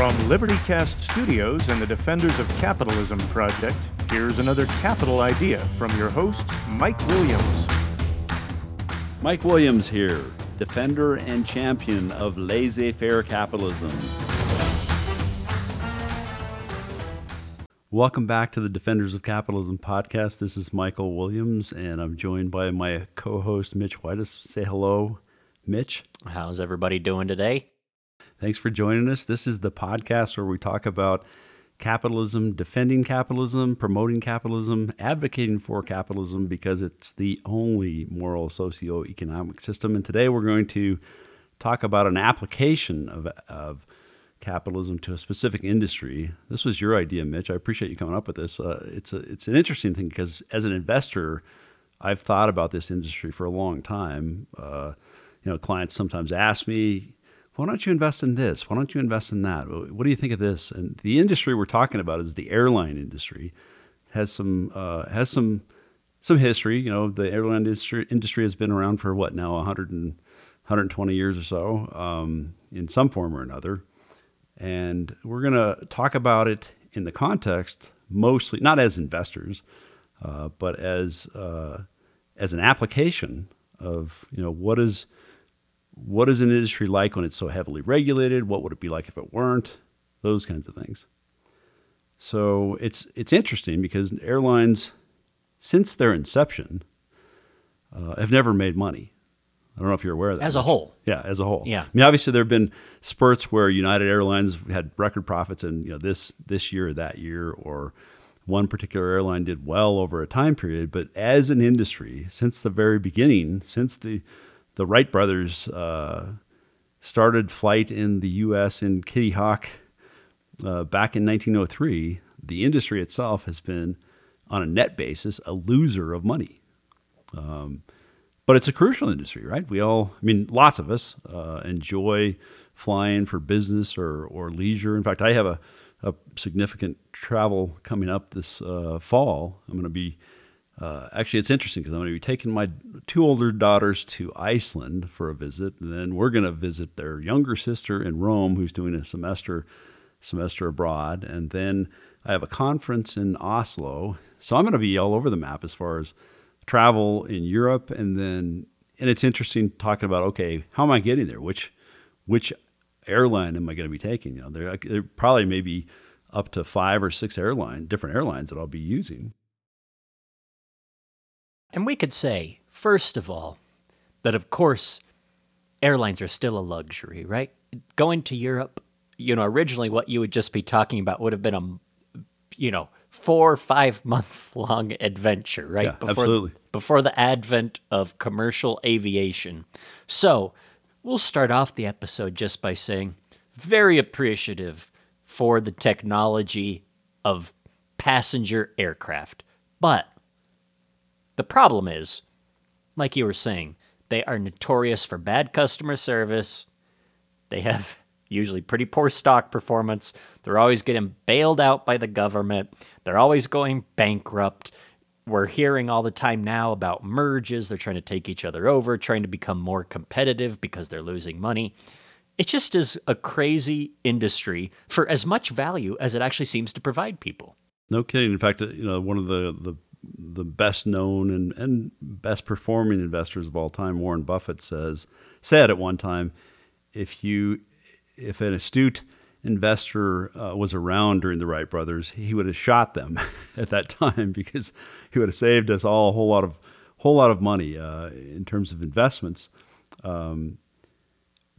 From LibertyCast Studios and the Defenders of Capitalism Project, here's another capital idea from your host, Mike Williams. Mike Williams here, defender and champion of laissez faire capitalism. Welcome back to the Defenders of Capitalism podcast. This is Michael Williams, and I'm joined by my co host, Mitch Whitus. Say hello, Mitch. How's everybody doing today? Thanks for joining us. This is the podcast where we talk about capitalism, defending capitalism, promoting capitalism, advocating for capitalism because it's the only moral socio-economic system. And today we're going to talk about an application of, of capitalism to a specific industry. This was your idea, Mitch. I appreciate you coming up with this. Uh, it's a, it's an interesting thing because as an investor, I've thought about this industry for a long time. Uh, you know, clients sometimes ask me, why don't you invest in this? Why don't you invest in that? What do you think of this? And the industry we're talking about is the airline industry. has some uh, has some some history. You know, the airline industry industry has been around for what now 100 and 120 years or so, um, in some form or another. And we're going to talk about it in the context mostly not as investors, uh, but as uh, as an application of you know what is what is an industry like when it's so heavily regulated? What would it be like if it weren't? Those kinds of things. So it's it's interesting because airlines, since their inception, uh, have never made money. I don't know if you're aware of that. As a whole. Yeah, as a whole. Yeah. I mean, obviously there have been spurts where United Airlines had record profits in you know this this year or that year, or one particular airline did well over a time period. But as an industry, since the very beginning, since the the Wright brothers uh, started flight in the U.S. in Kitty Hawk uh, back in 1903, the industry itself has been, on a net basis, a loser of money. Um, but it's a crucial industry, right? We all, I mean, lots of us uh, enjoy flying for business or, or leisure. In fact, I have a, a significant travel coming up this uh, fall. I'm going to be uh, actually, it's interesting because I'm going to be taking my two older daughters to Iceland for a visit, and then we're going to visit their younger sister in Rome, who's doing a semester semester abroad, and then I have a conference in Oslo. So I'm going to be all over the map as far as travel in Europe, and then and it's interesting talking about okay, how am I getting there? Which which airline am I going to be taking? You know, there, there probably maybe up to five or six airline different airlines that I'll be using. And we could say, first of all, that of course, airlines are still a luxury, right? Going to Europe, you know, originally what you would just be talking about would have been a, you know, four or five month long adventure, right? Yeah, before, absolutely. Before the advent of commercial aviation. So we'll start off the episode just by saying, very appreciative for the technology of passenger aircraft. But the problem is, like you were saying, they are notorious for bad customer service. They have usually pretty poor stock performance. They're always getting bailed out by the government. They're always going bankrupt. We're hearing all the time now about merges. They're trying to take each other over, trying to become more competitive because they're losing money. It just is a crazy industry for as much value as it actually seems to provide people. No kidding. In fact, you know, one of the, the the best known and, and best performing investors of all time, Warren Buffett says said at one time, if you if an astute investor uh, was around during the Wright brothers, he would have shot them at that time because he would have saved us all a whole lot of whole lot of money uh, in terms of investments. Um,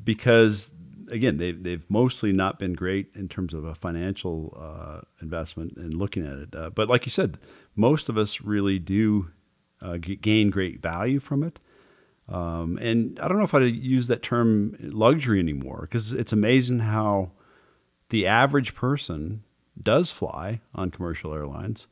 because again, they've, they've mostly not been great in terms of a financial uh, investment and looking at it. Uh, but like you said, most of us really do uh, gain great value from it. Um, and I don't know if I use that term luxury anymore because it's amazing how the average person does fly on commercial airlines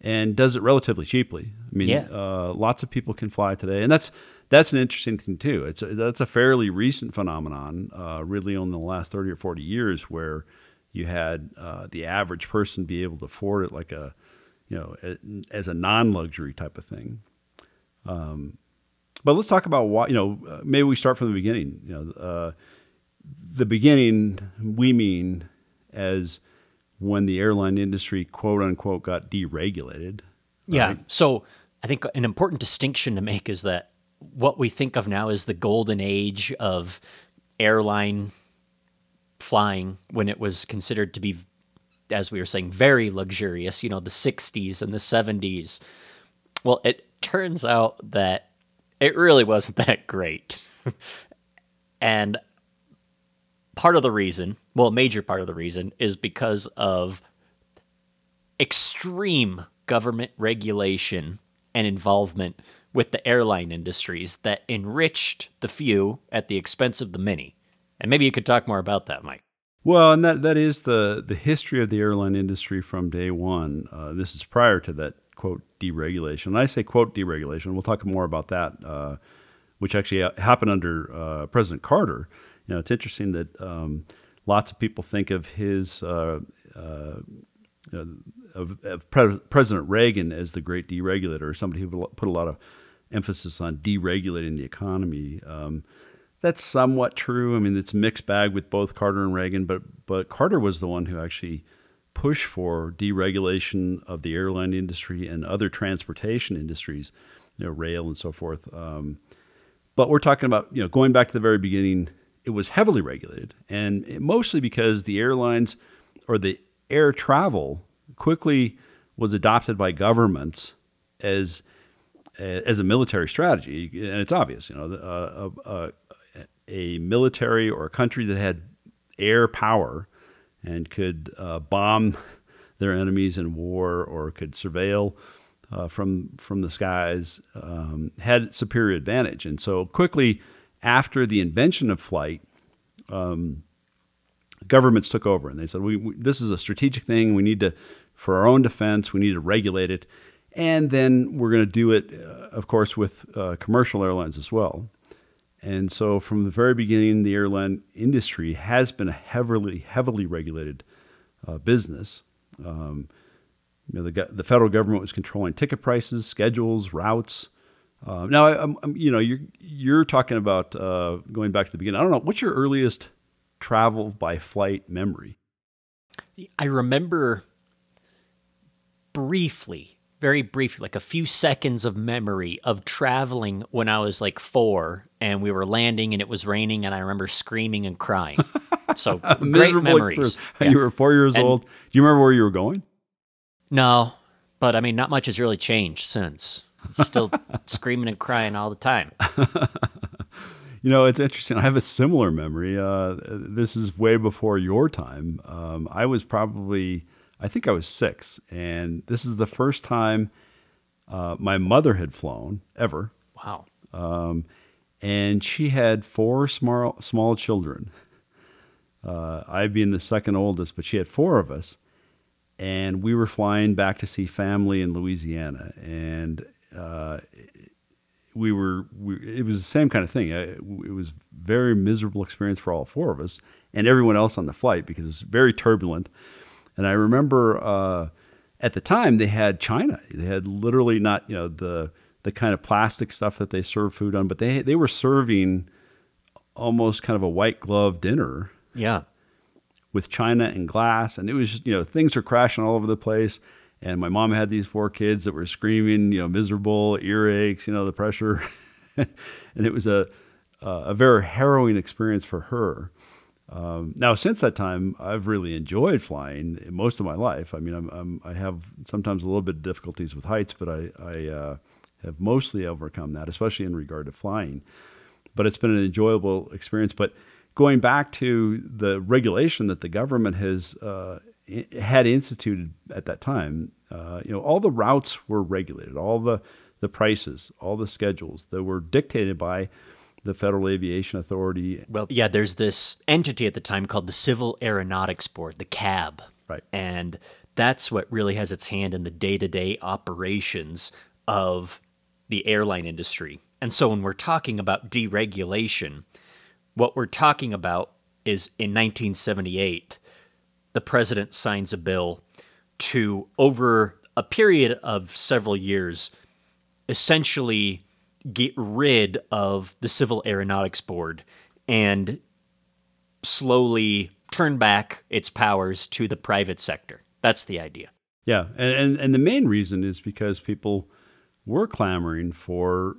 and does it relatively cheaply. I mean, yeah. uh, lots of people can fly today, and that's that's an interesting thing too. It's a, that's a fairly recent phenomenon, uh, really, in the last thirty or forty years, where you had uh, the average person be able to afford it like a, you know, as a non-luxury type of thing. Um, but let's talk about why. You know, uh, maybe we start from the beginning. You know, uh, the beginning we mean as when the airline industry, quote unquote, got deregulated. Yeah. So I think an important distinction to make is that what we think of now is the golden age of airline flying when it was considered to be as we were saying very luxurious you know the 60s and the 70s well it turns out that it really wasn't that great and part of the reason well a major part of the reason is because of extreme government regulation and involvement with the airline industries that enriched the few at the expense of the many. And maybe you could talk more about that, Mike. Well, and that, that is the, the history of the airline industry from day one. Uh, this is prior to that, quote, deregulation. And I say, quote, deregulation. We'll talk more about that, uh, which actually happened under uh, President Carter. You know, it's interesting that um, lots of people think of his, uh, uh, of, of Pre- President Reagan as the great deregulator, or somebody who put a lot of emphasis on deregulating the economy. Um, that's somewhat true. I mean, it's mixed bag with both Carter and Reagan, but but Carter was the one who actually pushed for deregulation of the airline industry and other transportation industries, you know, rail and so forth. Um, but we're talking about you know going back to the very beginning. It was heavily regulated, and mostly because the airlines or the air travel quickly was adopted by governments as as a military strategy, and it's obvious, you know, a, a, uh, uh, uh, a military or a country that had air power and could uh, bomb their enemies in war or could surveil uh, from from the skies um, had superior advantage. And so quickly after the invention of flight, um, governments took over and they said, we, we, "This is a strategic thing. We need to, for our own defense, we need to regulate it." And then we're going to do it, uh, of course, with uh, commercial airlines as well. And so, from the very beginning, the airline industry has been a heavily, heavily regulated uh, business. Um, you know, the, the federal government was controlling ticket prices, schedules, routes. Uh, now, I, I'm, you know, you're you're talking about uh, going back to the beginning. I don't know. What's your earliest travel by flight memory? I remember briefly very briefly, like a few seconds of memory of traveling when I was like four and we were landing and it was raining and I remember screaming and crying. So great memories. Yeah. You were four years and, old. Do you remember where you were going? No, but I mean, not much has really changed since. Still screaming and crying all the time. you know, it's interesting. I have a similar memory. Uh, this is way before your time. Um, I was probably I think I was six, and this is the first time uh, my mother had flown ever. Wow. Um, and she had four small small children. Uh, I being the second oldest, but she had four of us, and we were flying back to see family in Louisiana, and uh, we were we, it was the same kind of thing. It was very miserable experience for all four of us and everyone else on the flight because it was very turbulent. And I remember uh, at the time they had china. They had literally not you know the the kind of plastic stuff that they serve food on, but they they were serving almost kind of a white glove dinner. Yeah. With china and glass, and it was just, you know things were crashing all over the place. And my mom had these four kids that were screaming, you know, miserable, earaches, you know, the pressure, and it was a a very harrowing experience for her. Um, now, since that time, I've really enjoyed flying most of my life. I mean, I'm, I'm, i have sometimes a little bit of difficulties with heights, but I, I uh, have mostly overcome that, especially in regard to flying. But it's been an enjoyable experience. But going back to the regulation that the government has uh, had instituted at that time, uh, you know, all the routes were regulated, all the the prices, all the schedules that were dictated by the Federal Aviation Authority. Well, yeah, there's this entity at the time called the Civil Aeronautics Board, the CAB. Right. And that's what really has its hand in the day to day operations of the airline industry. And so when we're talking about deregulation, what we're talking about is in 1978, the president signs a bill to, over a period of several years, essentially get rid of the Civil Aeronautics Board and slowly turn back its powers to the private sector. That's the idea. Yeah, and, and, and the main reason is because people were clamoring for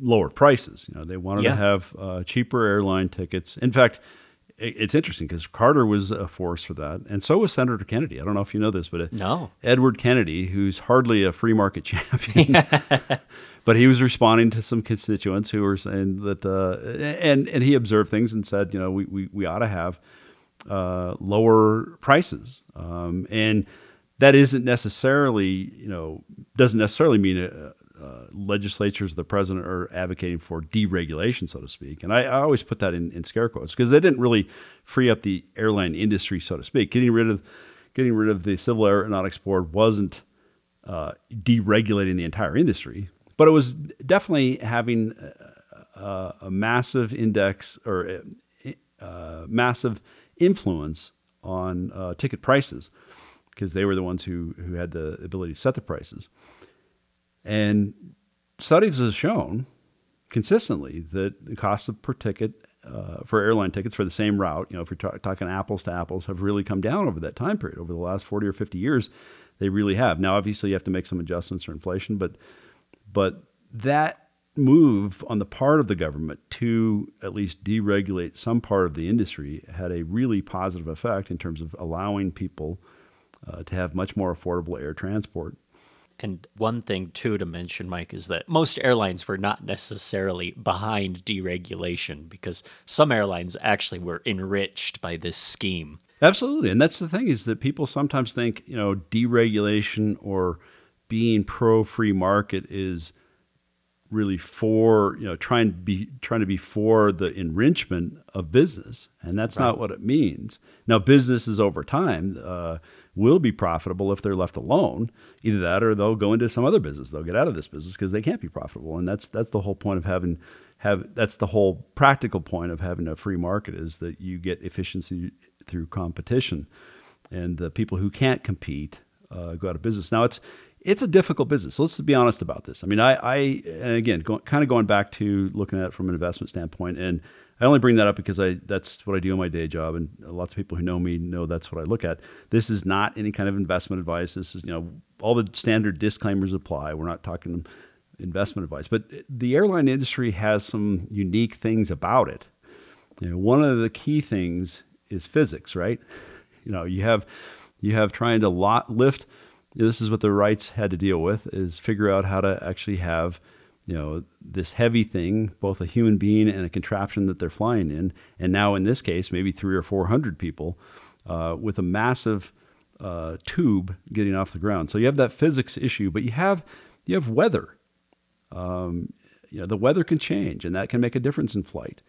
lower prices. You know, they wanted Yeah. to have uh, cheaper airline tickets. In fact, it's interesting because Carter was a force for that, and so was Senator Kennedy. I don't know if you know this, but uh, No. Edward Kennedy, who's hardly a free market champion, but he was responding to some constituents who were saying that, uh, and and he observed things and said, you know, we we, we ought to have uh, lower prices, um, and that isn't necessarily, you know, doesn't necessarily mean uh, uh, legislatures, the president are advocating for deregulation, so to speak. And I, I always put that in, in scare quotes because they didn't really free up the airline industry, so to speak. Getting rid of getting rid of the Civil Aeronautics Board wasn't uh, deregulating the entire industry, but it was definitely having a, a massive index or uh, uh, massive influence on uh, ticket prices because they were the ones who, who had the ability to set the prices. And studies have shown consistently that the cost of per ticket uh, for airline tickets for the same route, you know, if you're ta- talking apples to apples, have really come down over that time period. Over the last 40 or 50 years, they really have. Now, obviously, you have to make some adjustments for inflation, but but that move on the part of the government to at least deregulate some part of the industry had a really positive effect in terms of allowing people uh, to have much more affordable air transport. And one thing, too, to mention, Mike, is that most airlines were not necessarily behind deregulation because some airlines actually were enriched by this scheme. Absolutely, and that's the thing is that people sometimes think you know deregulation or being pro free market is really for you know trying to be trying to be for the enrichment of business, and that's not what it means. Now, businesses over time uh, will be profitable if they're left alone. Either that, or they'll go into some other business. They'll get out of this business because they can't be profitable, and that's that's the whole point of having have that's the whole practical point of having a free market is that you get efficiency through competition, and the people who can't compete uh, go out of business. Now it's it's a difficult business. Let's be honest about this. I mean, I, I again, go, kind of going back to looking at it from an investment standpoint, and I only bring that up because I that's what I do in my day job, and lots of people who know me know that's what I look at. This is not any kind of investment advice. This is you know all the standard disclaimers apply. We're not talking investment advice, but the airline industry has some unique things about it. You know, one of the key things is physics, right? You know, you have you have trying to lot, lift. This is what the Wrights had to deal with: is figure out how to actually have you know this heavy thing, both a human being and a contraption that they're flying in, and now in this case, maybe three or four hundred people uh, with a massive uh, tube getting off the ground. So you have that physics issue, but you have you have weather. Um, you know, the weather can change, and that can make a difference in flight.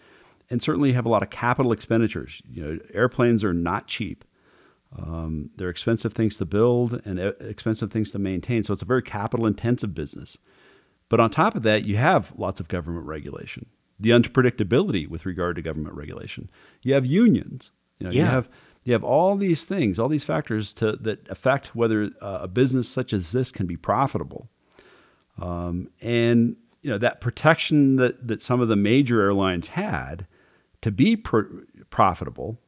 And certainly, you have a lot of capital expenditures. You know, airplanes are not cheap. Um, they're expensive things to build and e- expensive things to maintain. So it's a very capital intensive business. But on top of that, you have lots of government regulation, the unpredictability with regard to government regulation. You have unions. You know, you have you have all these things, all these factors to, that affect whether uh, a business such as this can be profitable. Um, and you know that protection that, that some of the major airlines had to be pr- profitable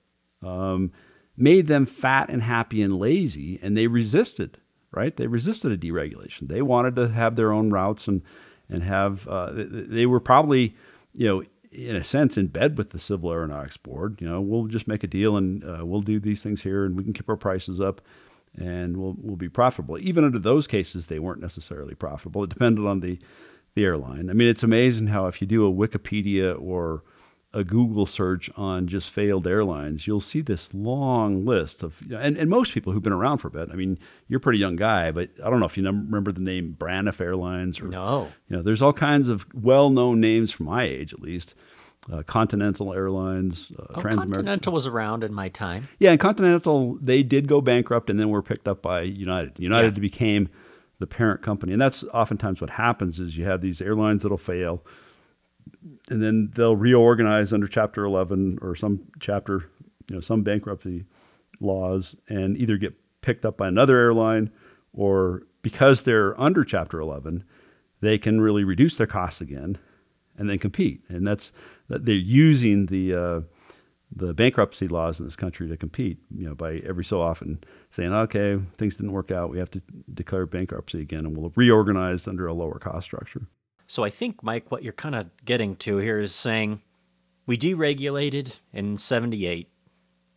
um, made them fat and happy and lazy, and they resisted. Right? They resisted a deregulation. They wanted to have their own routes and and have. Uh, they, were probably, you know, in a sense, in bed with the Civil Aeronautics Board. You know, we'll just make a deal and uh, we'll do these things here, and we can keep our prices up, and we'll we'll be profitable. Even under those cases, they weren't necessarily profitable. It depended on the the airline. I mean, it's amazing how if you do a Wikipedia or a Google search on just failed airlines, you'll see this long list of, and, and most people who've been around for a bit. I mean, you're a pretty young guy, but I don't know if you remember the name Braniff Airlines or, No. you know, there's all kinds of well known names from my age at least. Uh, Continental Airlines, uh, Oh. Continental was around in my time. Yeah, and Continental, they did go bankrupt and then were picked up by United. United Yeah. became the parent company. And that's oftentimes what happens is you have these airlines that'll fail and then they'll reorganize under chapter 11 or some chapter, you know, some bankruptcy laws and either get picked up by another airline or because they're under chapter 11, they can really reduce their costs again and then compete. And that's that they're using the uh, the bankruptcy laws in this country to compete. You know, by every so often saying, okay, things didn't work out, we have to declare bankruptcy again, and we'll reorganize under a lower cost structure. So I think, Mike, what you're kind of getting to here is saying we deregulated in 78.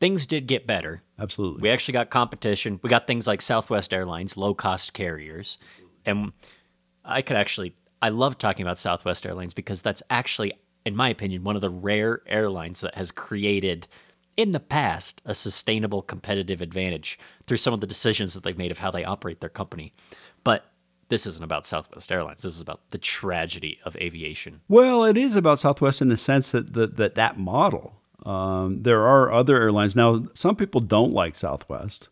Things did get better. Absolutely. We actually got competition. We got things like Southwest Airlines, low cost carriers. And I could actually, I love talking about Southwest Airlines because that's actually, in my opinion, one of the rare airlines that has created in the past a sustainable competitive advantage through some of the decisions that they've made of how they operate their company. This isn't about Southwest Airlines. This is about the tragedy of aviation. Well, it is about Southwest in the sense that that that, that model. Um, there are other airlines now. Some people don't like Southwest.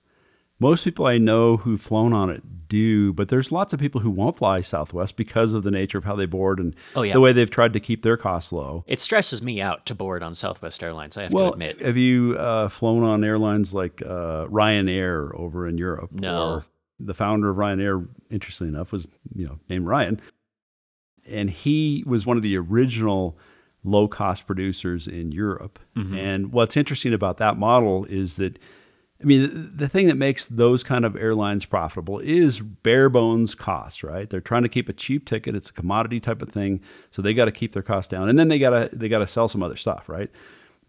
Most people I know who've flown on it do, but there's lots of people who won't fly Southwest because of the nature of how they board and Oh, yeah. the way they've tried to keep their costs low. It stresses me out to board on Southwest Airlines, I have Well, to admit. have you uh, flown on airlines like uh, Ryanair over in Europe? No. Or the founder of Ryanair, interestingly enough, was you know named Ryan, and he was one of the original low cost producers in Europe. Mm-hmm. And what's interesting about that model is that. I mean, the, the thing that makes those kind of airlines profitable is bare bones cost, right? They're trying to keep a cheap ticket. It's a commodity type of thing, so they got to keep their costs down, and then they gotta they gotta sell some other stuff, right?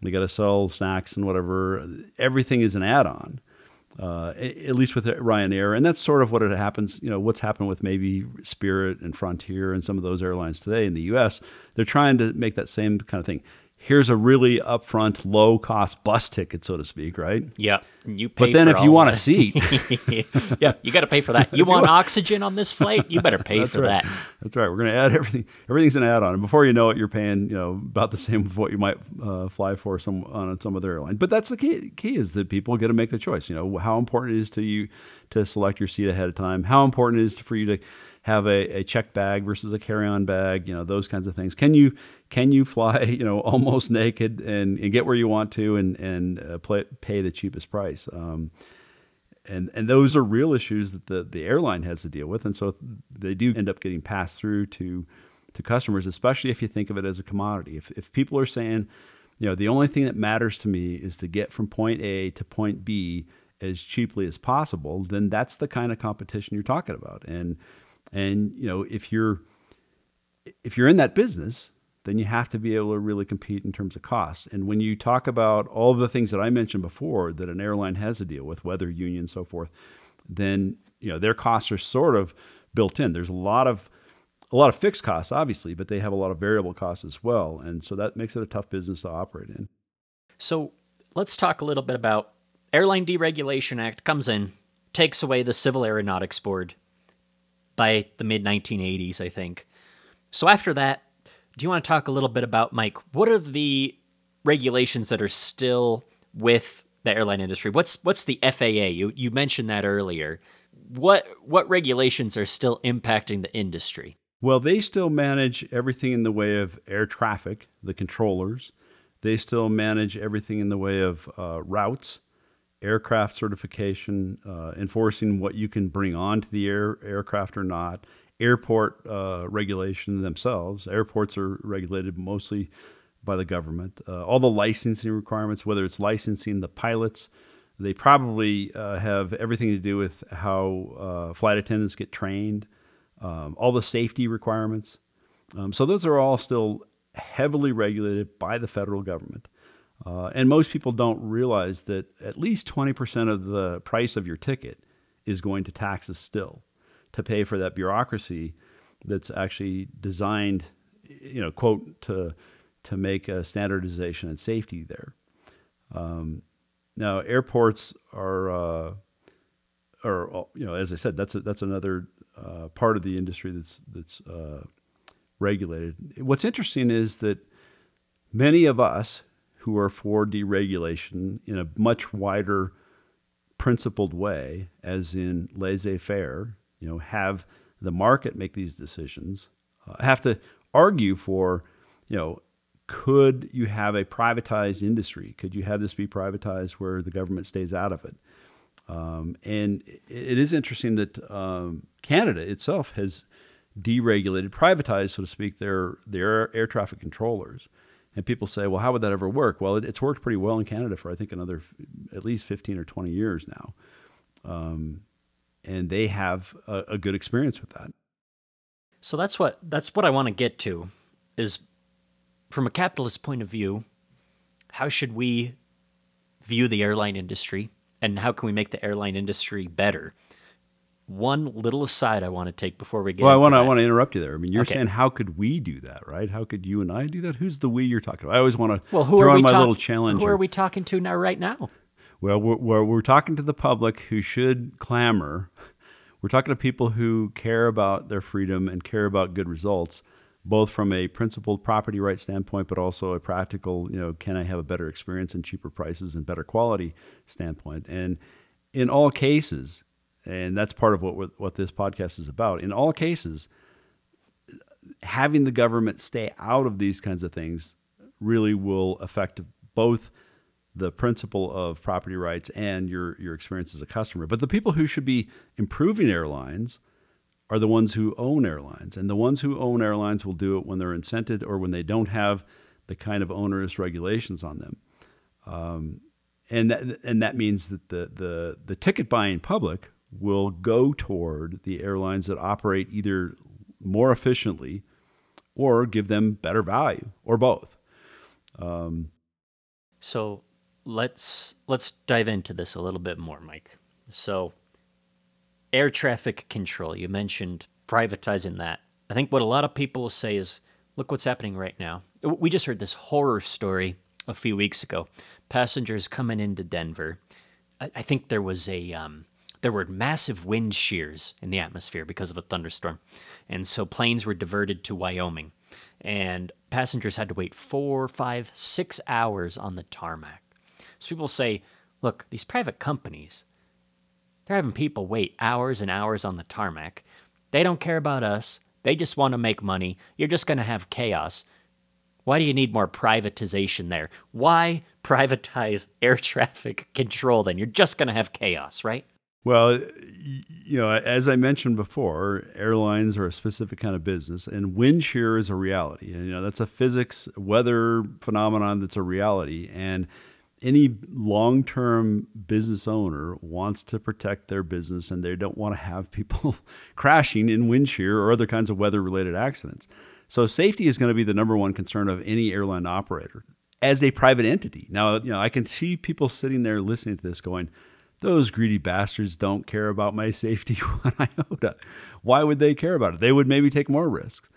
They got to sell snacks and whatever. Everything is an add-on, uh, at least with Ryanair, and that's sort of what it happens. You know, what's happened with maybe Spirit and Frontier and some of those airlines today in the U.S. They're trying to make that same kind of thing. Here's a really upfront, low-cost bus ticket, so to speak, right? Yeah, you pay. But then, if you want a seat, yeah, you got to pay for that. You want oxygen on this flight? You better pay for right. that. That's right. We're going to add everything. Everything's an add-on, and before you know it, you're paying you know about the same of what you might uh, fly for some on some other airline. But that's the key. Key is that people get to make the choice. You know how important it is to you to select your seat ahead of time. How important it is for you to have a, a check bag versus a carry-on bag. You know those kinds of things. Can you can you fly you know almost naked and, and get where you want to and and uh, play, pay the cheapest price? Um, and and those are real issues that the, the airline has to deal with, and so they do end up getting passed through to to customers, especially if you think of it as a commodity. If if people are saying, you know, the only thing that matters to me is to get from point A to point B as cheaply as possible, then that's the kind of competition you're talking about. And and you know, if you're if you're in that business, then you have to be able to really compete in terms of costs. And when you talk about all the things that I mentioned before that an airline has to deal with, weather, union, so forth, then you know their costs are sort of built in. There's a lot of a lot of fixed costs, obviously, but they have a lot of variable costs as well, and so that makes it a tough business to operate in. So let's talk a little bit about Airline Deregulation Act comes in, takes away the Civil Aeronautics Board by the mid 1980s, I think. So after that, do you want to talk a little bit about Mike? What are the regulations that are still with the airline industry? What's what's the FAA? You you mentioned that earlier. What what regulations are still impacting the industry? Well, they still manage everything in the way of air traffic, the controllers. They still manage everything in the way of uh, routes, aircraft certification, uh, enforcing what you can bring onto the air, aircraft or not, airport uh, regulation themselves. Airports are regulated mostly by the government. Uh, all the licensing requirements, whether it's licensing the pilots, they probably uh, have everything to do with how uh, flight attendants get trained um, all the safety requirements. Um, so those are all still heavily regulated by the federal government. Uh, and most people don't realize that at least 20% of the price of your ticket is going to taxes still to pay for that bureaucracy that's actually designed, you know, quote, to, to make standardization and safety there. Um, now, airports are, uh, are, you know, as I said, that's, a, that's another uh, part of the industry that's that's uh, regulated. What's interesting is that many of us who are for deregulation in a much wider, principled way, as in laissez-faire, you know, have the market make these decisions, uh, have to argue for, you know, could you have a privatized industry? Could you have this be privatized where the government stays out of it? Um, and it is interesting that um, Canada itself has deregulated, privatized, so to speak, their their air traffic controllers, And people say, well, how would that ever work? Well, it, it's worked pretty well in Canada for, I think, another f- at least 15 or 20 years now. Um, and they have a, a good experience with that. So that's what that's what I want to get to is from a capitalist point of view, how should we view the airline industry and how can we make the airline industry better? One little aside I want to take before we get Well, I want to I want to interrupt you there. I mean, you're Okay. saying how could we do that, right? How could you and I do that? Who's the we you're talking about? I always want to well, who throw are in we my talk- little challenge. Who are we talking to now right now? Well, we're, we're, we're talking to the public who should clamor. We're talking to people who care about their freedom and care about good results, both from a principled property right standpoint, but also a practical, you know, can I have a better experience and cheaper prices and better quality standpoint? And in all cases, and that's part of what what this podcast is about. In all cases, having the government stay out of these kinds of things really will affect both the principle of property rights and your your experience as a customer. But the people who should be improving airlines are the ones who own airlines, and the ones who own airlines will do it when they're incented or when they don't have the kind of onerous regulations on them. Um, and that, and that means that the, the, the ticket buying public will go toward the airlines that operate either more efficiently or give them better value or both. So let's let's dive into this a little bit more, Mike. So air traffic control, you mentioned privatizing that. I think what a lot of people will say is, look what's happening right now. We just heard this horror story a few weeks ago. Passengers coming into Denver. I, I think there was a um, there were massive wind shears in the atmosphere because of a thunderstorm, and so planes were diverted to Wyoming, and passengers had to wait four, five, six hours on the tarmac. So people say, look, these private companies, they're having people wait hours and hours on the tarmac. They don't care about us. They just want to make money. You're just going to have chaos. Why do you need more privatization there? Why privatize air traffic control then? You're just going to have chaos, right? Well, you know, as I mentioned before, airlines are a specific kind of business, and wind shear is a reality. And, you know, that's a physics weather phenomenon that's a reality. And any long term business owner wants to protect their business, and they don't want to have people crashing in wind shear or other kinds of weather related accidents. So, safety is going to be the number one concern of any airline operator as a private entity. Now, you know, I can see people sitting there listening to this going, those greedy bastards don't care about my safety one iota. Why would they care about it? They would maybe take more risks.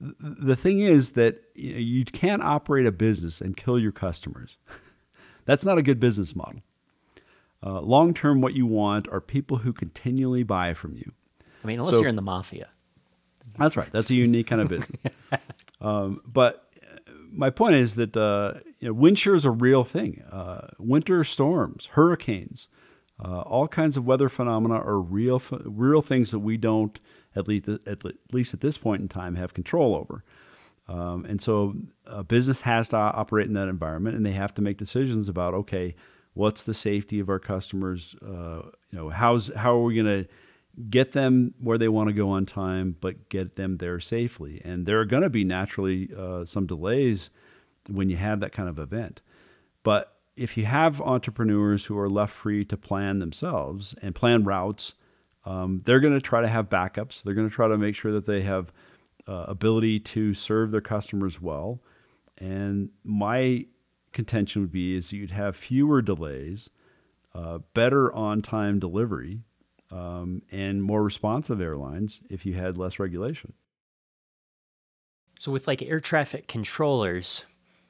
The thing is that you can't operate a business and kill your customers. That's not a good business model. Uh, Long term, what you want are people who continually buy from you. I mean, unless So- you're in the mafia. That's right. That's a unique kind of business. um, but uh, my point is that uh, you know, wind shear is a real thing. Uh, winter storms, hurricanes, uh, all kinds of weather phenomena are real, real things that we don't, at least at least at this point in time, have control over. Um, and so a business has to operate in that environment, and they have to make decisions about okay, what's the safety of our customers? Uh, you know, how's how are we going to get them where they want to go on time, but get them there safely? And there are going to be naturally uh, some delays when you have that kind of event. But if you have entrepreneurs who are left free to plan themselves and plan routes, um, they're going to try to have backups. They're going to try to make sure that they have uh, ability to serve their customers well. And my contention would be is you'd have fewer delays, uh, better on-time delivery, um, and more responsive airlines if you had less regulation. So with like air traffic controllers,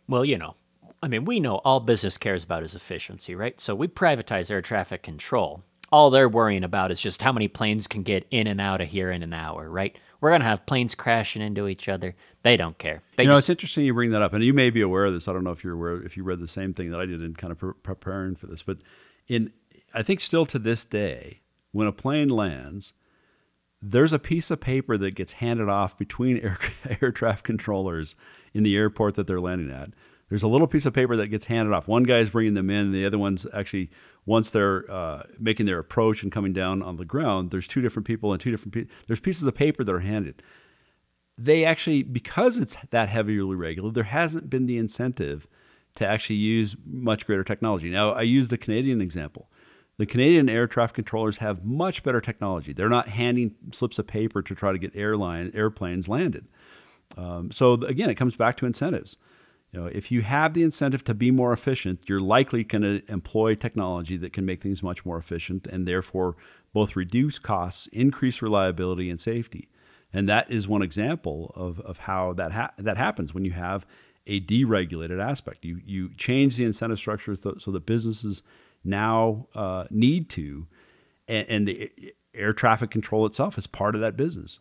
well, you know, I mean, we know all business cares about is efficiency, right? So we privatize air traffic control. All they're worrying about is just how many planes can get in and out of here in an hour, right? We're gonna have planes crashing into each other. They don't care. They you know, just- it's interesting you bring that up, and you may be aware of this. I don't know if you're aware if you read the same thing that I did in kind of pre- preparing for this, but in I think still to this day, when a plane lands, there's a piece of paper that gets handed off between air, air traffic controllers in the airport that they're landing at. There's a little piece of paper that gets handed off. One guy's bringing them in, and the other one's actually once they're uh, making their approach and coming down on the ground. There's two different people and two different. There's pieces of paper that are handed they actually, because it's that heavily regulated, there hasn't been the incentive to actually use much greater technology. Now, I use the Canadian example. The Canadian air traffic controllers have much better technology. They're not handing slips of paper to try to get airline airplanes landed. Um, so again, it comes back to incentives. You know, if you have the incentive to be more efficient, you're likely going to employ technology that can make things much more efficient and therefore both reduce costs, increase reliability, and safety. And that is one example of, of how that ha- that happens when you have a deregulated aspect. You you change the incentive structure so, that businesses now uh, need to, and, and, the air traffic control itself is part of that business.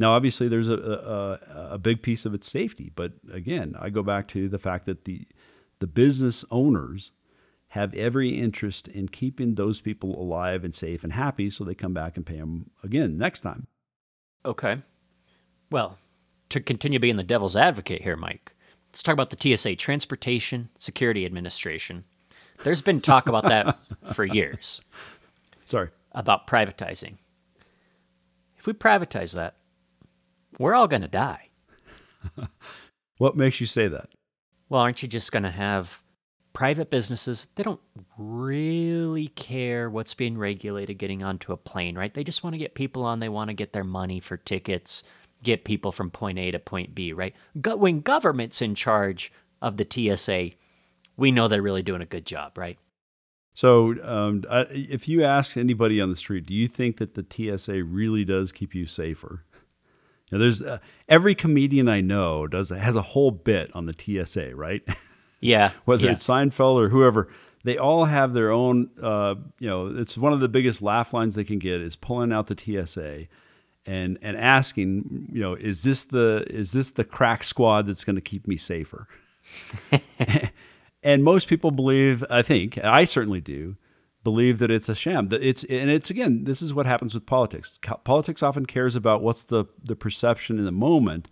Now, obviously, there's a, a, a big piece of its safety, but again, I go back to the fact that the the business owners have every interest in keeping those people alive and safe and happy, so they come back and pay them again next time. Okay. Well, to continue being the devil's advocate here, Mike, let's talk about the TSA, Transportation Security Administration. There's been talk about that for years. Sorry. About privatizing. If we privatize that, we're all going to die. what makes you say that? Well, aren't you just going to have private businesses? They don't really care what's being regulated getting onto a plane, right? They just want to get people on. They want to get their money for tickets, get people from point A to point B, right? When government's in charge of the TSA, we know they're really doing a good job, right? So, um, if you ask anybody on the street, do you think that the TSA really does keep you safer? Know, there's uh, every comedian I know does has a whole bit on the TSA, right? Yeah, whether yeah. it's Seinfeld or whoever, they all have their own. Uh, you know, it's one of the biggest laugh lines they can get is pulling out the TSA and and asking, you know, is this the is this the crack squad that's going to keep me safer? and most people believe, I think, I certainly do, believe that it's a sham. That it's and it's again, this is what happens with politics. Politics often cares about what's the the perception in the moment.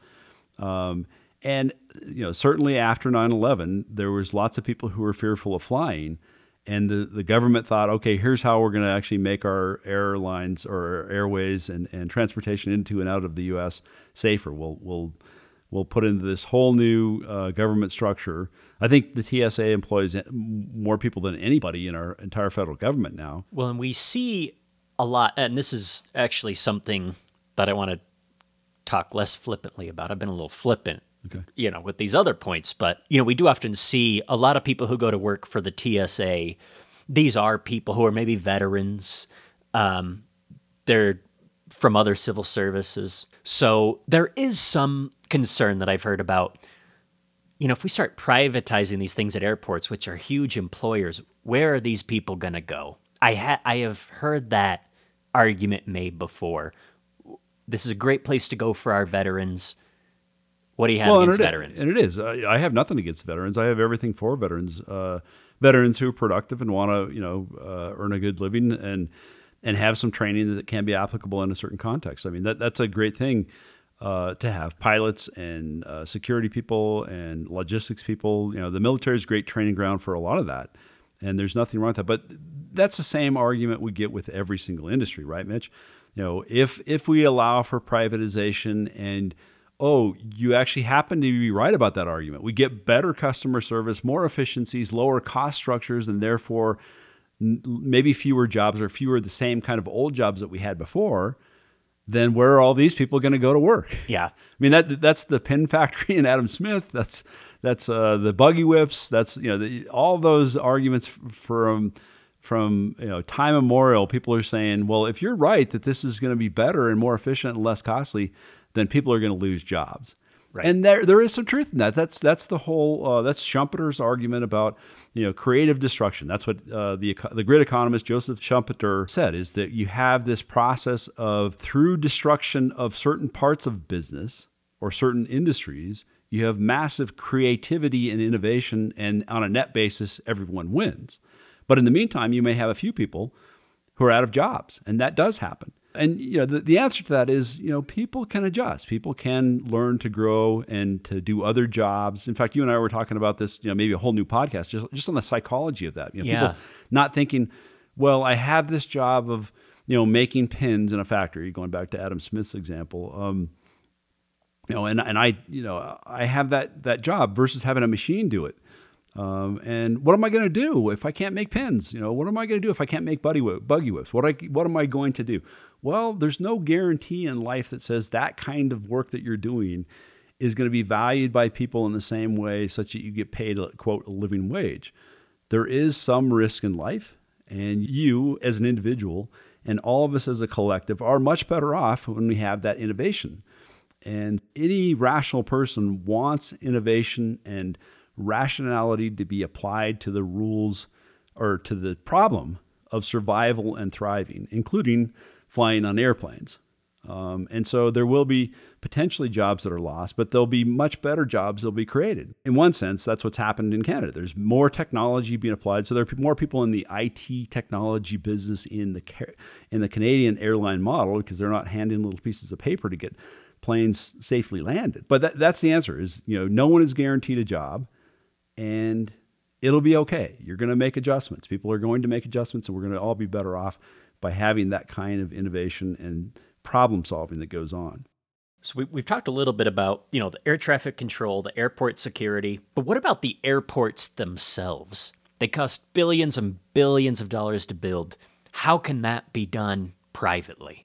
Um, and you know, certainly after 9/11, there was lots of people who were fearful of flying, and the, the government thought, okay, here's how we're going to actually make our airlines or airways and, and transportation into and out of the U.S. safer. We'll we'll we'll put into this whole new uh, government structure. I think the TSA employs more people than anybody in our entire federal government now. Well, and we see a lot, and this is actually something that I want to talk less flippantly about. I've been a little flippant Okay. You know, with these other points, but you know, we do often see a lot of people who go to work for the TSA. These are people who are maybe veterans. Um, they're from other civil services, so there is some concern that I've heard about. You know, if we start privatizing these things at airports, which are huge employers, where are these people going to go? I ha- I have heard that argument made before. This is a great place to go for our veterans what do you have well, against and veterans? and it is. I, I, have nothing against veterans. I have everything for veterans. Uh, veterans who are productive and want to, you know, uh, earn a good living and and have some training that can be applicable in a certain context. I mean, that that's a great thing uh, to have. Pilots and uh, security people and logistics people. You know, the military is great training ground for a lot of that, and there's nothing wrong with that. But that's the same argument we get with every single industry, right, Mitch? You know, if if we allow for privatization and oh, you actually happen to be right about that argument. We get better customer service, more efficiencies, lower cost structures, and therefore maybe fewer jobs or fewer the same kind of old jobs that we had before. Then where are all these people going to go to work? Yeah, I mean that that's the pin factory in Adam Smith. That's that's uh, the buggy whips. That's you know the, all those arguments from from you know time immemorial. People are saying, well, if you're right that this is going to be better and more efficient and less costly, then people are going to lose jobs. Right. And there, there is some truth in that. That's that's the whole uh, that's Schumpeter's argument about you know creative destruction. That's what uh, the the grid economist Joseph Schumpeter said is that you have this process of through destruction of certain parts of business or certain industries, you have massive creativity and innovation, and on a net basis, everyone wins. But in the meantime, you may have a few people who are out of jobs, and that does happen and you know the, the answer to that is you know people can adjust people can learn to grow and to do other jobs in fact you and i were talking about this you know maybe a whole new podcast just just on the psychology of that you know yeah. people not thinking well i have this job of you know making pins in a factory going back to adam smith's example um, You know, and, and I, you know, I have that, that job versus having a machine do it. Um, and what am I going to do if I can't make pins? You know, what am I going to do if I can't make buddy whip, buggy whips? What I, what am I going to do? Well, there's no guarantee in life that says that kind of work that you're doing is going to be valued by people in the same way, such that you get paid, quote, a living wage. There is some risk in life, and you as an individual and all of us as a collective are much better off when we have that innovation. And any rational person wants innovation and rationality to be applied to the rules or to the problem of survival and thriving, including flying on airplanes. Um, and so there will be potentially jobs that are lost, but there'll be much better jobs that'll be created. In one sense, that's what's happened in Canada. There's more technology being applied, so there are more people in the IT technology business in the in the Canadian airline model because they're not handing little pieces of paper to get planes safely landed. But that, that's the answer: is you know no one is guaranteed a job, and it'll be okay. You're going to make adjustments. People are going to make adjustments, and we're going to all be better off by having that kind of innovation and problem solving that goes on. So we, we've talked a little bit about you know the air traffic control, the airport security, but what about the airports themselves? They cost billions and billions of dollars to build. How can that be done privately?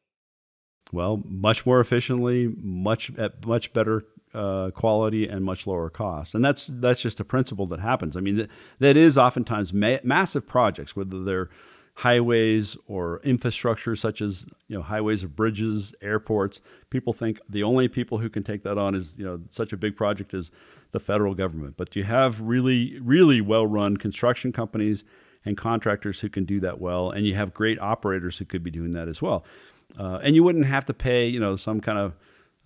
Well, much more efficiently, much at much better uh, quality and much lower cost. And that's that's just a principle that happens. I mean, that, that is oftentimes ma- massive projects, whether they're highways or infrastructure such as you know highways or bridges, airports. People think the only people who can take that on is you know such a big project is the federal government. But you have really really well run construction companies and contractors who can do that well, and you have great operators who could be doing that as well. Uh, and you wouldn't have to pay you know some kind of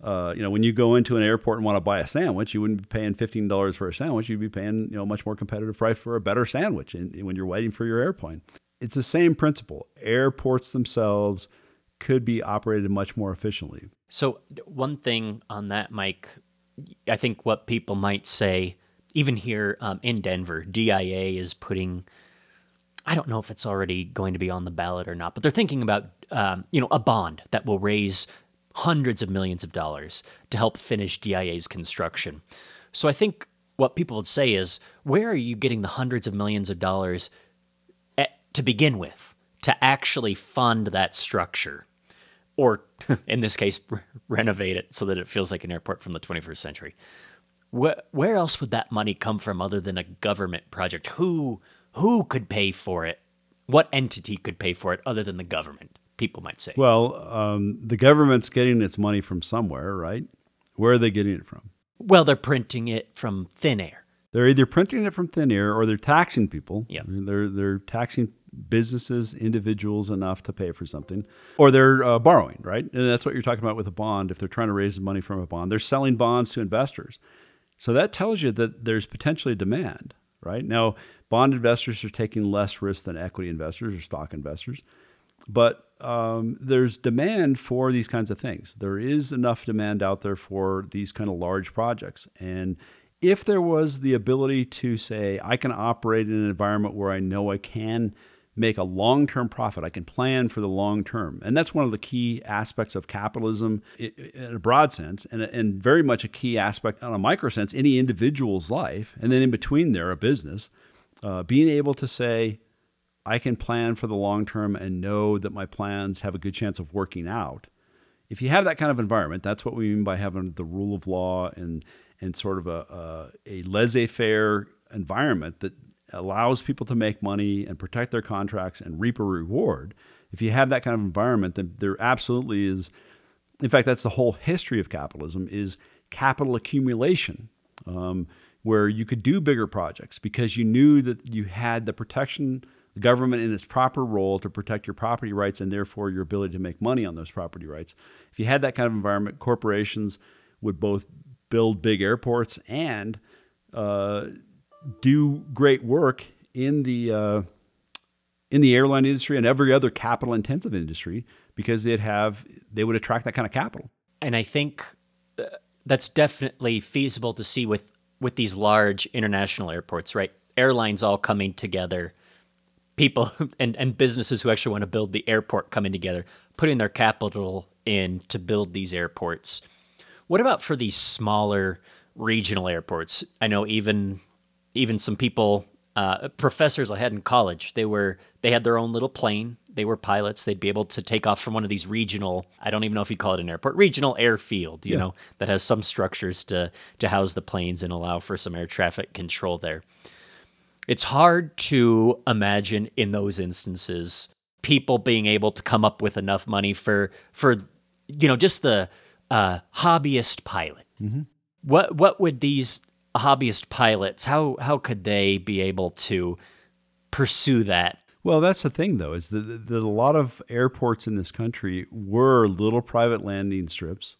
uh, you know, when you go into an airport and want to buy a sandwich, you wouldn't be paying fifteen dollars for a sandwich. You'd be paying, you know, much more competitive price for a better sandwich in, when you're waiting for your airplane it's the same principle. Airports themselves could be operated much more efficiently. So, one thing on that, Mike, I think what people might say, even here um, in Denver, DIA is putting. I don't know if it's already going to be on the ballot or not, but they're thinking about um, you know a bond that will raise hundreds of millions of dollars to help finish DIA's construction. So I think what people would say is, where are you getting the hundreds of millions of dollars to begin with to actually fund that structure? Or in this case renovate it so that it feels like an airport from the 21st century. Where, where else would that money come from other than a government project? Who who could pay for it? What entity could pay for it other than the government people might say well um, the government's getting its money from somewhere right where are they getting it from well they're printing it from thin air they're either printing it from thin air or they're taxing people. Yeah. They're they're taxing businesses, individuals enough to pay for something, or they're uh, borrowing, right? And that's what you're talking about with a bond. If they're trying to raise money from a bond, they're selling bonds to investors. So that tells you that there's potentially demand, right? Now, bond investors are taking less risk than equity investors or stock investors, but um, there's demand for these kinds of things. There is enough demand out there for these kind of large projects, and if there was the ability to say, I can operate in an environment where I know I can make a long term profit. I can plan for the long term. And that's one of the key aspects of capitalism in a broad sense, and, and very much a key aspect on a micro sense, any individual's life. And then in between there, a business. Uh, being able to say, I can plan for the long term and know that my plans have a good chance of working out. If you have that kind of environment, that's what we mean by having the rule of law and, and sort of a, a, a laissez faire environment that allows people to make money and protect their contracts and reap a reward, if you have that kind of environment, then there absolutely is. In fact, that's the whole history of capitalism is capital accumulation, um, where you could do bigger projects because you knew that you had the protection, the government in its proper role to protect your property rights and therefore your ability to make money on those property rights. If you had that kind of environment, corporations would both build big airports and uh, do great work in the uh, in the airline industry and every other capital intensive industry because they'd have they would attract that kind of capital. And I think uh, that's definitely feasible to see with with these large international airports, right? Airlines all coming together, people and, and businesses who actually want to build the airport coming together, putting their capital in to build these airports. What about for these smaller regional airports? I know even even some people, uh, professors I had in college, they were they had their own little plane. They were pilots. They'd be able to take off from one of these regional. I don't even know if you call it an airport, regional airfield. You Yeah. know that has some structures to to house the planes and allow for some air traffic control there. It's hard to imagine in those instances people being able to come up with enough money for for you know just the uh, hobbyist pilot. What what would these hobbyist pilots how how could they be able to pursue that? Well, that's the thing, though, is that, that a lot of airports in this country were little private landing strips.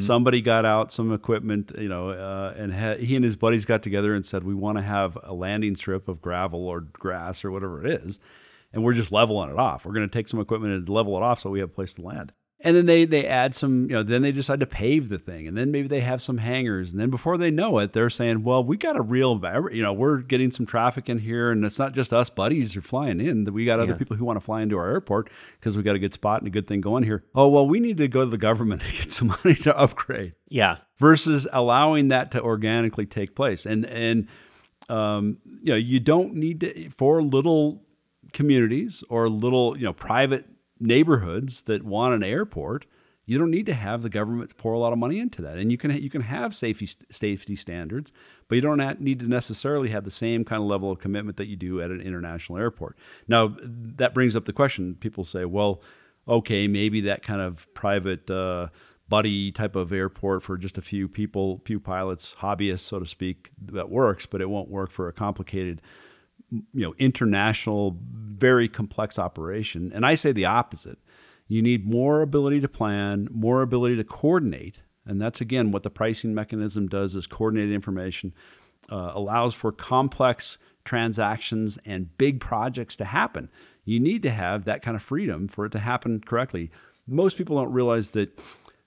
Somebody got out some equipment, you know, uh, and ha- he and his buddies got together and said, "We want to have a landing strip of gravel or grass or whatever it is, and we're just leveling it off. We're going to take some equipment and level it off so we have a place to land." And then they they add some, you know, then they decide to pave the thing, and then maybe they have some hangars and then before they know it, they're saying, "Well, we got a real, you know, we're getting some traffic in here, and it's not just us buddies who are flying in. We got other Yeah. people who want to fly into our airport because we got a good spot and a good thing going here. Oh, well, we need to go to the government and get some money to upgrade." Yeah. versus allowing that to organically take place. And and um, you know, you don't need to for little communities or little you know private neighborhoods that want an airport. You don't need to have the government pour a lot of money into that, and you can you can have safety safety standards, but you don't need to necessarily have the same kind of level of commitment that you do at an international airport. Now, that brings up the question: People say, "Well, okay, maybe that kind of private uh, buddy type of airport for just a few people, few pilots, hobbyists, so to speak, that works, but it won't work for a complicated, you know, international, very complex operation. And I say the opposite. You need more ability to plan, more ability to coordinate, and that's again what the pricing mechanism does: is coordinate information, uh, allows for complex transactions and big projects to happen. You need to have that kind of freedom for it to happen correctly. Most people don't realize that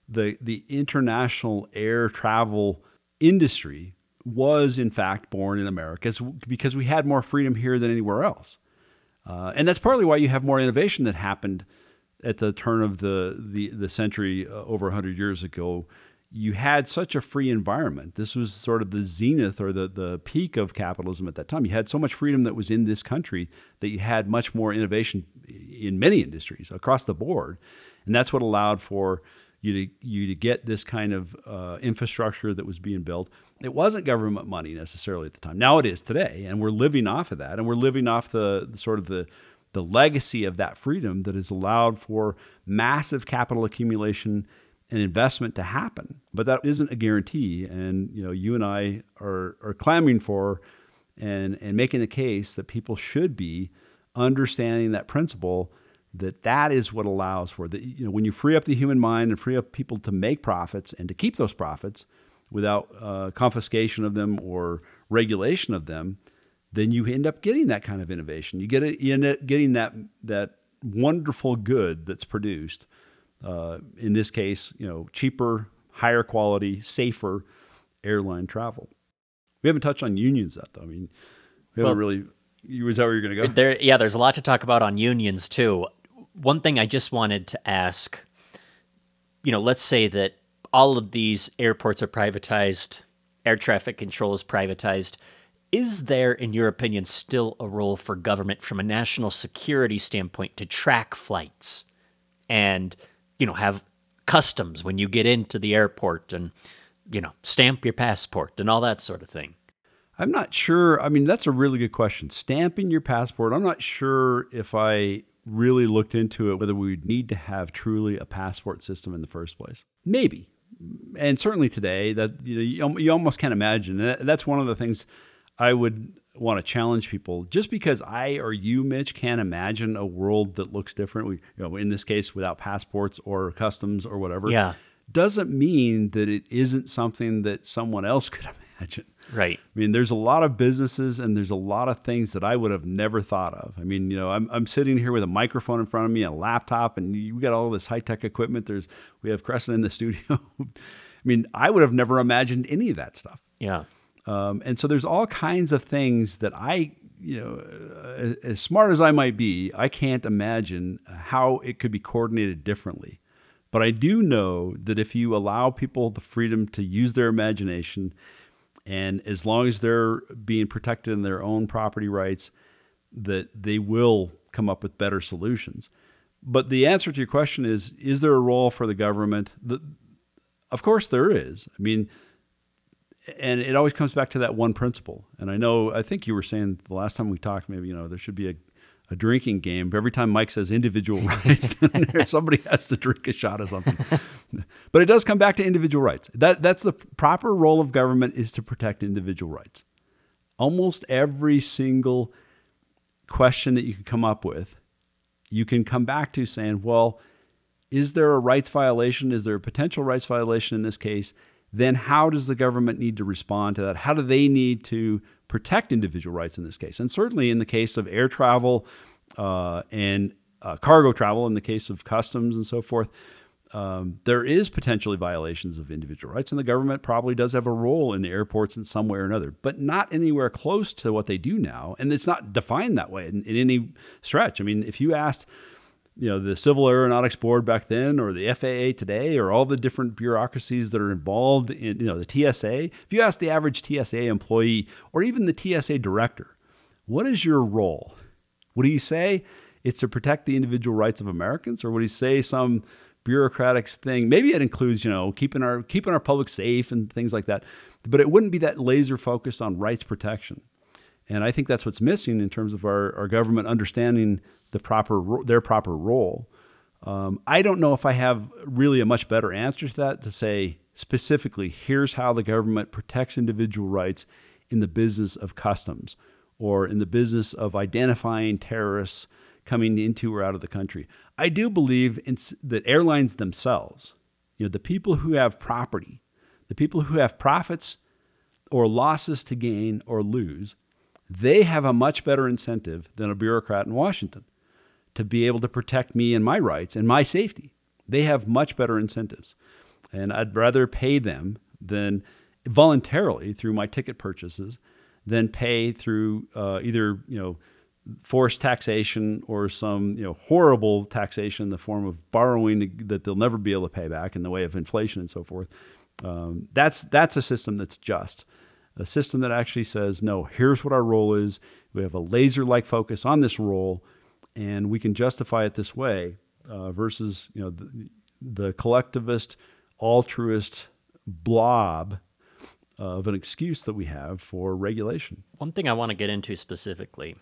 the the international air travel industry was in fact born in America because we had more freedom here than anywhere else. Uh, and that's partly why you have more innovation that happened at the turn of the the, the century uh, over 100 years ago. You had such a free environment. This was sort of the zenith or the, the peak of capitalism at that time. You had so much freedom that was in this country that you had much more innovation in many industries across the board. And that's what allowed for you to, you to get this kind of uh, infrastructure that was being built. It wasn't government money necessarily at the time. Now it is today, and we're living off of that, and we're living off the, the sort of the the legacy of that freedom that has allowed for massive capital accumulation and investment to happen. But that isn't a guarantee, and you know you and I are are clamoring for and and making the case that people should be understanding that principle that that is what allows for the you know when you free up the human mind and free up people to make profits and to keep those profits without uh, confiscation of them or regulation of them then you end up getting that kind of innovation. You get it you end up getting that that wonderful good that's produced uh, in this case you know cheaper higher quality safer airline travel. We haven't touched on unions yet though. I mean we haven't really was that where you're going to go? There, yeah, there's a lot to talk about on unions too. One thing I just wanted to ask, you know, let's say that all of these airports are privatized, air traffic control is privatized. Is there, in your opinion, still a role for government from a national security standpoint to track flights and, you know, have customs when you get into the airport and, you know, stamp your passport and all that sort of thing? I'm not sure. I mean, that's a really good question. Stamping your passport, I'm not sure if I really looked into it whether we would need to have truly a passport system in the first place. Maybe. And certainly today, that you, know, you, you almost can't imagine. That, that's one of the things I would want to challenge people. Just because I or you, Mitch, can't imagine a world that looks different, we, you know, in this case, without passports or customs or whatever, Yeah. doesn't mean that it isn't something that someone else could imagine. Right. I mean, there's a lot of businesses and there's a lot of things that I would have never thought of. I mean, you know, I'm, I'm sitting here with a microphone in front of me, a laptop, and you got all this high tech equipment. There's we have Crescent in the studio. I mean, I would have never imagined any of that stuff. Yeah. Um, and so there's all kinds of things that I, you know, uh, as smart as I might be, I can't imagine how it could be coordinated differently. But I do know that if you allow people the freedom to use their imagination, and as long as they're being protected in their own property rights, that they will come up with better solutions. But the answer to your question is is there a role for the government? The, of course, there is. I mean, and it always comes back to that one principle. And I know, I think you were saying the last time we talked, maybe, you know, there should be a, a drinking game. Every time Mike says individual rights, somebody has to drink a shot of something. but it does come back to individual rights. That, that's the proper role of government is to protect individual rights. Almost every single question that you can come up with, you can come back to saying, well, is there a rights violation? Is there a potential rights violation in this case? Then how does the government need to respond to that? How do they need to protect individual rights in this case? And certainly in the case of air travel uh, and uh, cargo travel, in the case of customs and so forth, um, there is potentially violations of individual rights, and the government probably does have a role in the airports in some way or another, but not anywhere close to what they do now. And it's not defined that way in, in any stretch. I mean, if you asked, you know, the Civil Aeronautics Board back then, or the FAA today, or all the different bureaucracies that are involved in, you know, the TSA, if you ask the average TSA employee or even the TSA director, what is your role? Would he say it's to protect the individual rights of Americans, or would he say some bureaucratic thing. Maybe it includes, you know, keeping our keeping our public safe and things like that. But it wouldn't be that laser focus on rights protection. And I think that's what's missing in terms of our, our government understanding the proper their proper role. Um, I don't know if I have really a much better answer to that to say specifically, here's how the government protects individual rights in the business of customs or in the business of identifying terrorists coming into or out of the country. I do believe in, that airlines themselves, you know, the people who have property, the people who have profits or losses to gain or lose, they have a much better incentive than a bureaucrat in Washington to be able to protect me and my rights and my safety. They have much better incentives. And I'd rather pay them than voluntarily through my ticket purchases than pay through uh, either, you know, forced taxation or some you know horrible taxation in the form of borrowing that they'll never be able to pay back in the way of inflation and so forth. Um, that's that's a system that's just a system that actually says no. Here's what our role is. We have a laser-like focus on this role, and we can justify it this way uh, versus you know the, the collectivist, altruist blob of an excuse that we have for regulation. One thing I want to get into specifically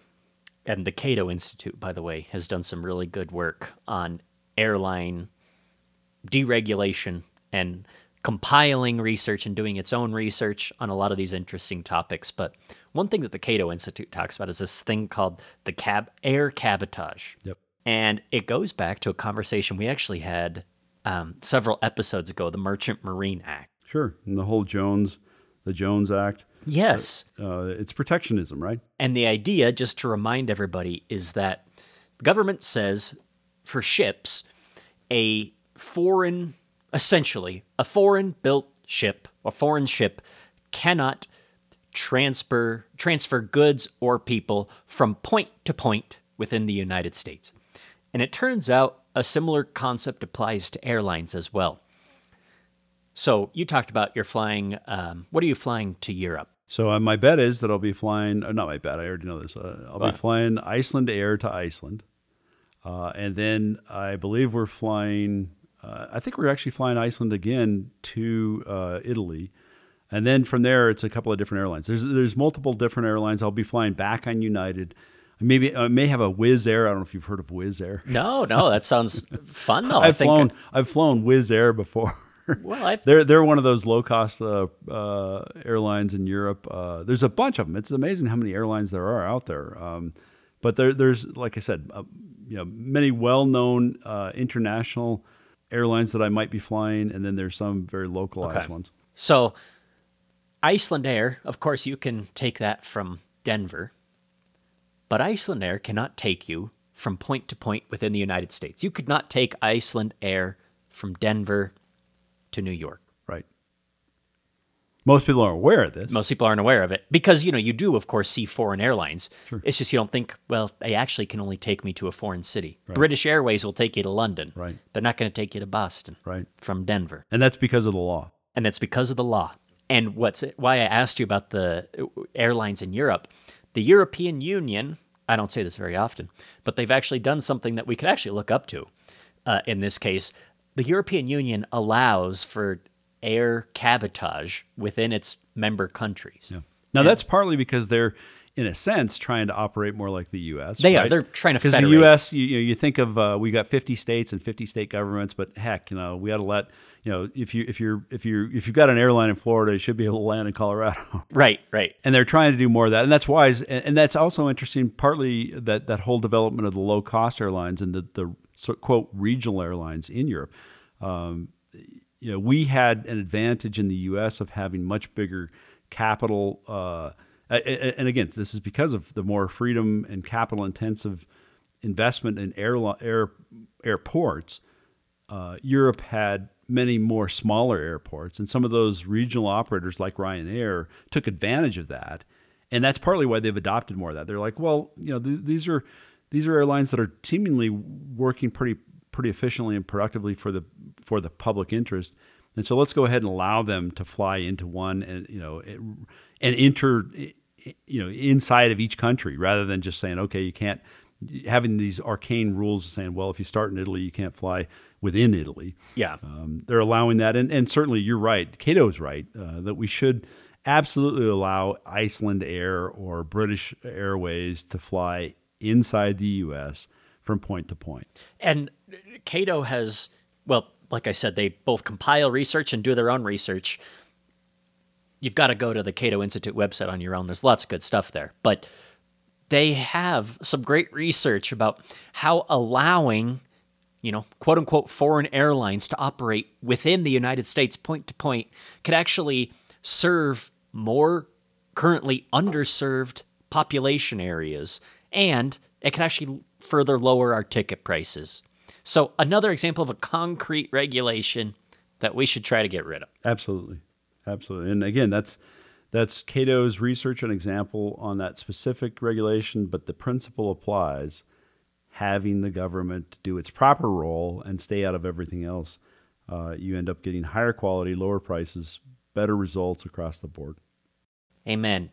and the Cato Institute, by the way, has done some really good work on airline deregulation and compiling research and doing its own research on a lot of these interesting topics. But one thing that the Cato Institute talks about is this thing called the cab air cabotage. Yep. And it goes back to a conversation we actually had um, several episodes ago, the Merchant Marine Act. Sure, and the whole Jones, the Jones Act. Yes. Uh, it's protectionism, right? And the idea, just to remind everybody, is that the government says for ships, a foreign, essentially, a foreign built ship, a foreign ship cannot transfer transfer goods or people from point to point within the United States. And it turns out a similar concept applies to airlines as well. So you talked about you're flying. Um, what are you flying to Europe? So uh, my bet is that I'll be flying. Uh, not my bet. I already know this. Uh, I'll be flying Icelandair to Iceland, uh, and then I believe we're flying. Uh, I think we're actually flying Iceland again to uh, Italy, and then from there it's a couple of different airlines. There's there's multiple different airlines. I'll be flying back on United. Maybe I may have a Wizz Air. I don't know if you've heard of Wizz Air. No, no, that sounds fun though. I've flown I've flown Wizz Air before. well, I've... they're they're one of those low cost uh, uh, airlines in Europe. Uh, there's a bunch of them. It's amazing how many airlines there are out there. Um, but there, there's like I said, uh, you know, many well known uh, international airlines that I might be flying, and then there's some very localized okay. ones. So, Icelandair, of course, you can take that from Denver, but Icelandair cannot take you from point to point within the United States. You could not take Icelandair from Denver to New York. Right. Most people aren't aware of this. Most people aren't aware of it because you know you do of course see foreign airlines. It's just you don't think well they actually can only take me to a foreign city. British Airways will take you to London. Right. They're not going to take you to Boston. Right. From Denver. and that's because of the law. and that's because of the law. And what's why I asked you about the airlines in Europe. The European Union, I don't say this very often, but they've actually done something that we could actually look up to. Uh, in this case, the European Union allows for air cabotage within its member countries. Now that's partly because they're, in a sense, trying to operate more like the U.S. They are. They're trying to because the. U.S. You, you know you think of uh, we got 50 states and 50 state governments, but heck, you know we ought to let you know if you if you're if you if you've got an airline in Florida, you should be able to land in Colorado. Right, right. and they're trying to do more of that, and that's wise. And, and that's also interesting. Partly that that whole development of the low cost airlines and the the so, quote regional airlines in Europe. Um, you know, we had an advantage in the U.S. of having much bigger capital. Uh, and again, this is because of the more freedom and capital intensive investment in air, air airports. Uh, Europe had many more smaller airports, and some of those regional operators, like Ryanair, took advantage of that. And that's partly why they've adopted more of that. They're like, well, you know, th- these are these are airlines that are seemingly working pretty pretty efficiently and productively for the for the public interest. And so let's go ahead and allow them to fly into one and you know and enter you know inside of each country rather than just saying okay you can't having these arcane rules saying well if you start in Italy you can't fly within Italy. Yeah. Um, they're allowing that, and, and certainly you're right. Cato's right uh, that we should absolutely allow Icelandair or British Airways to fly inside the U.S. from point to point. And Cato has, well, like I said, they both compile research and do their own research. You've got to go to the Cato Institute website on your own. There's lots of good stuff there. But they have some great research about how allowing, you know, quote unquote, foreign airlines to operate within the United States point to point could actually serve more currently underserved population areas and it can actually further lower our ticket prices. So, another example of a concrete regulation that we should try to get rid of. Absolutely, absolutely. And again, that's that's Cato's research and example on that specific regulation, but the principle applies. Having the government do its proper role and stay out of everything else, uh, you end up getting higher quality, lower prices, better results across the board. Amen.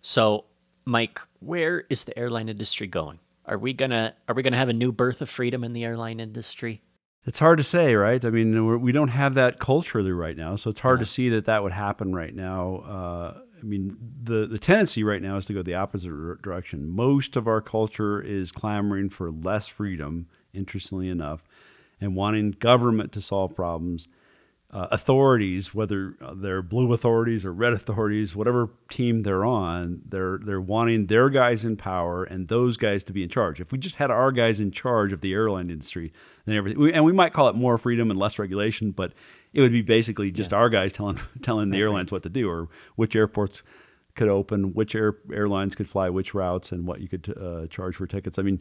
So, Mike, where is the airline industry going? Are we gonna are we gonna have a new birth of freedom in the airline industry? It's hard to say, right? I mean, we're, we don't have that culturally right now, so it's hard to see that that would happen right now. Uh, I mean, the the tendency right now is to go the opposite dir- direction. Most of our culture is clamoring for less freedom, interestingly enough, and wanting government to solve problems. Uh, authorities, whether they're blue authorities or red authorities, whatever team they're on, they're they're wanting their guys in power and those guys to be in charge. If we just had our guys in charge of the airline industry, then everything, we, and we might call it more freedom and less regulation, but it would be basically just our guys telling telling the airlines what to do or which airports could open, which air, airlines could fly which routes, and what you could uh, charge for tickets. I mean,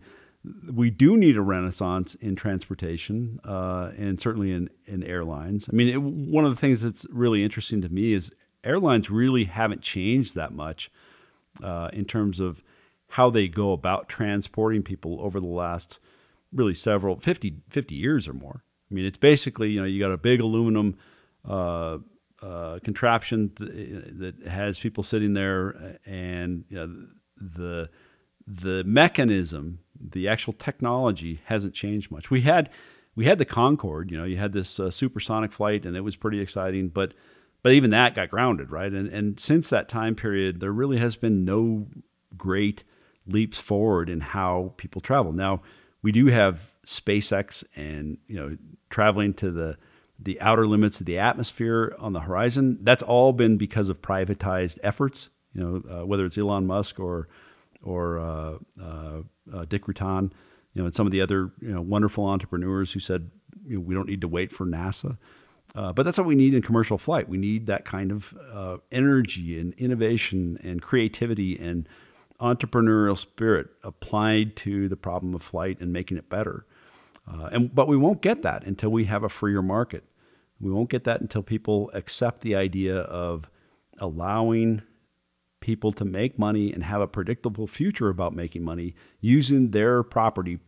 we do need a renaissance in transportation uh, and certainly in, in airlines. I mean, it, one of the things that's really interesting to me is airlines really haven't changed that much uh, in terms of how they go about transporting people over the last really several 50, 50 years or more. I mean, it's basically you know you got a big aluminum uh, uh, contraption th- that has people sitting there, and you know, the the mechanism, the actual technology hasn't changed much. We had we had the Concorde, you know, you had this uh, supersonic flight, and it was pretty exciting, but but even that got grounded, right? And and since that time period, there really has been no great leaps forward in how people travel. Now we do have SpaceX and you know traveling to the the outer limits of the atmosphere on the horizon. That's all been because of privatized efforts. You know, uh, whether it's Elon Musk or or uh, uh, uh, Dick Rutan, you know, and some of the other you know wonderful entrepreneurs who said you know, we don't need to wait for NASA. Uh, but that's what we need in commercial flight. We need that kind of uh, energy and innovation and creativity and entrepreneurial spirit applied to the problem of flight and making it better. And but we won't get that until we have a freer market. We won't get that until people accept the idea of allowing people to make money and have a predictable future about making money using their property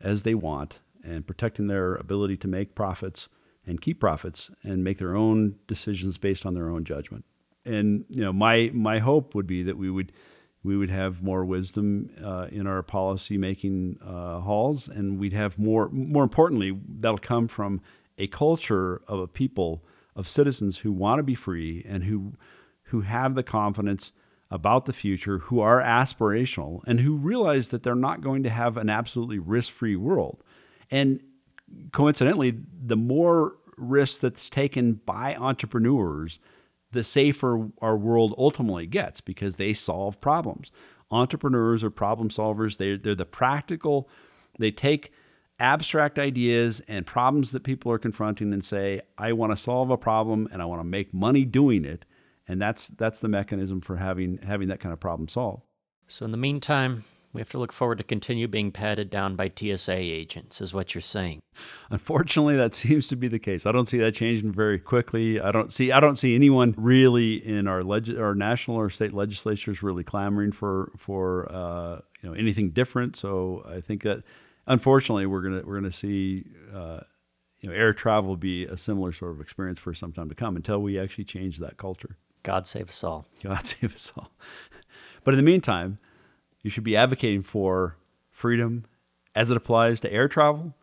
as they want and protecting their ability to make profits and keep profits and make their own decisions based on their own judgment. And you know, my my hope would be that we would we would have more wisdom uh, in our policy making uh, halls, and we'd have more. More importantly, that'll come from a culture of a people of citizens who want to be free and who who have the confidence about the future, who are aspirational, and who realize that they're not going to have an absolutely risk-free world. And coincidentally, the more risk that's taken by entrepreneurs the safer our world ultimately gets because they solve problems. Entrepreneurs are problem solvers. They're, they're the practical, they take abstract ideas and problems that people are confronting and say, I want to solve a problem and I want to make money doing it. And that's that's the mechanism for having having that kind of problem solved. So in the meantime, we have to look forward to continue being patted down by TSA agents, is what you're saying. Unfortunately, that seems to be the case. I don't see that changing very quickly. I don't see I don't see anyone really in our leg- our national or state legislatures really clamoring for for uh, you know anything different. So I think that unfortunately we're gonna we're gonna see. Uh, you know, air travel be a similar sort of experience for some time to come until we actually change that culture. God save us all. God save us all. But in the meantime, you should be advocating for freedom as it applies to air travel,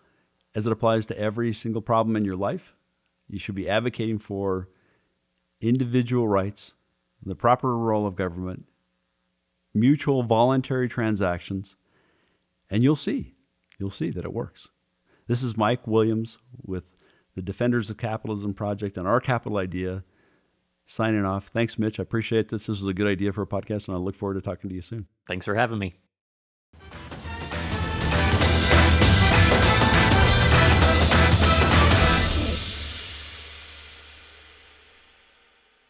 as it applies to every single problem in your life. You should be advocating for individual rights, the proper role of government, mutual voluntary transactions, and you'll see, you'll see that it works. This is Mike Williams with the Defenders of Capitalism Project and our capital idea signing off. Thanks, Mitch. I appreciate this. This was a good idea for a podcast, and I look forward to talking to you soon. Thanks for having me.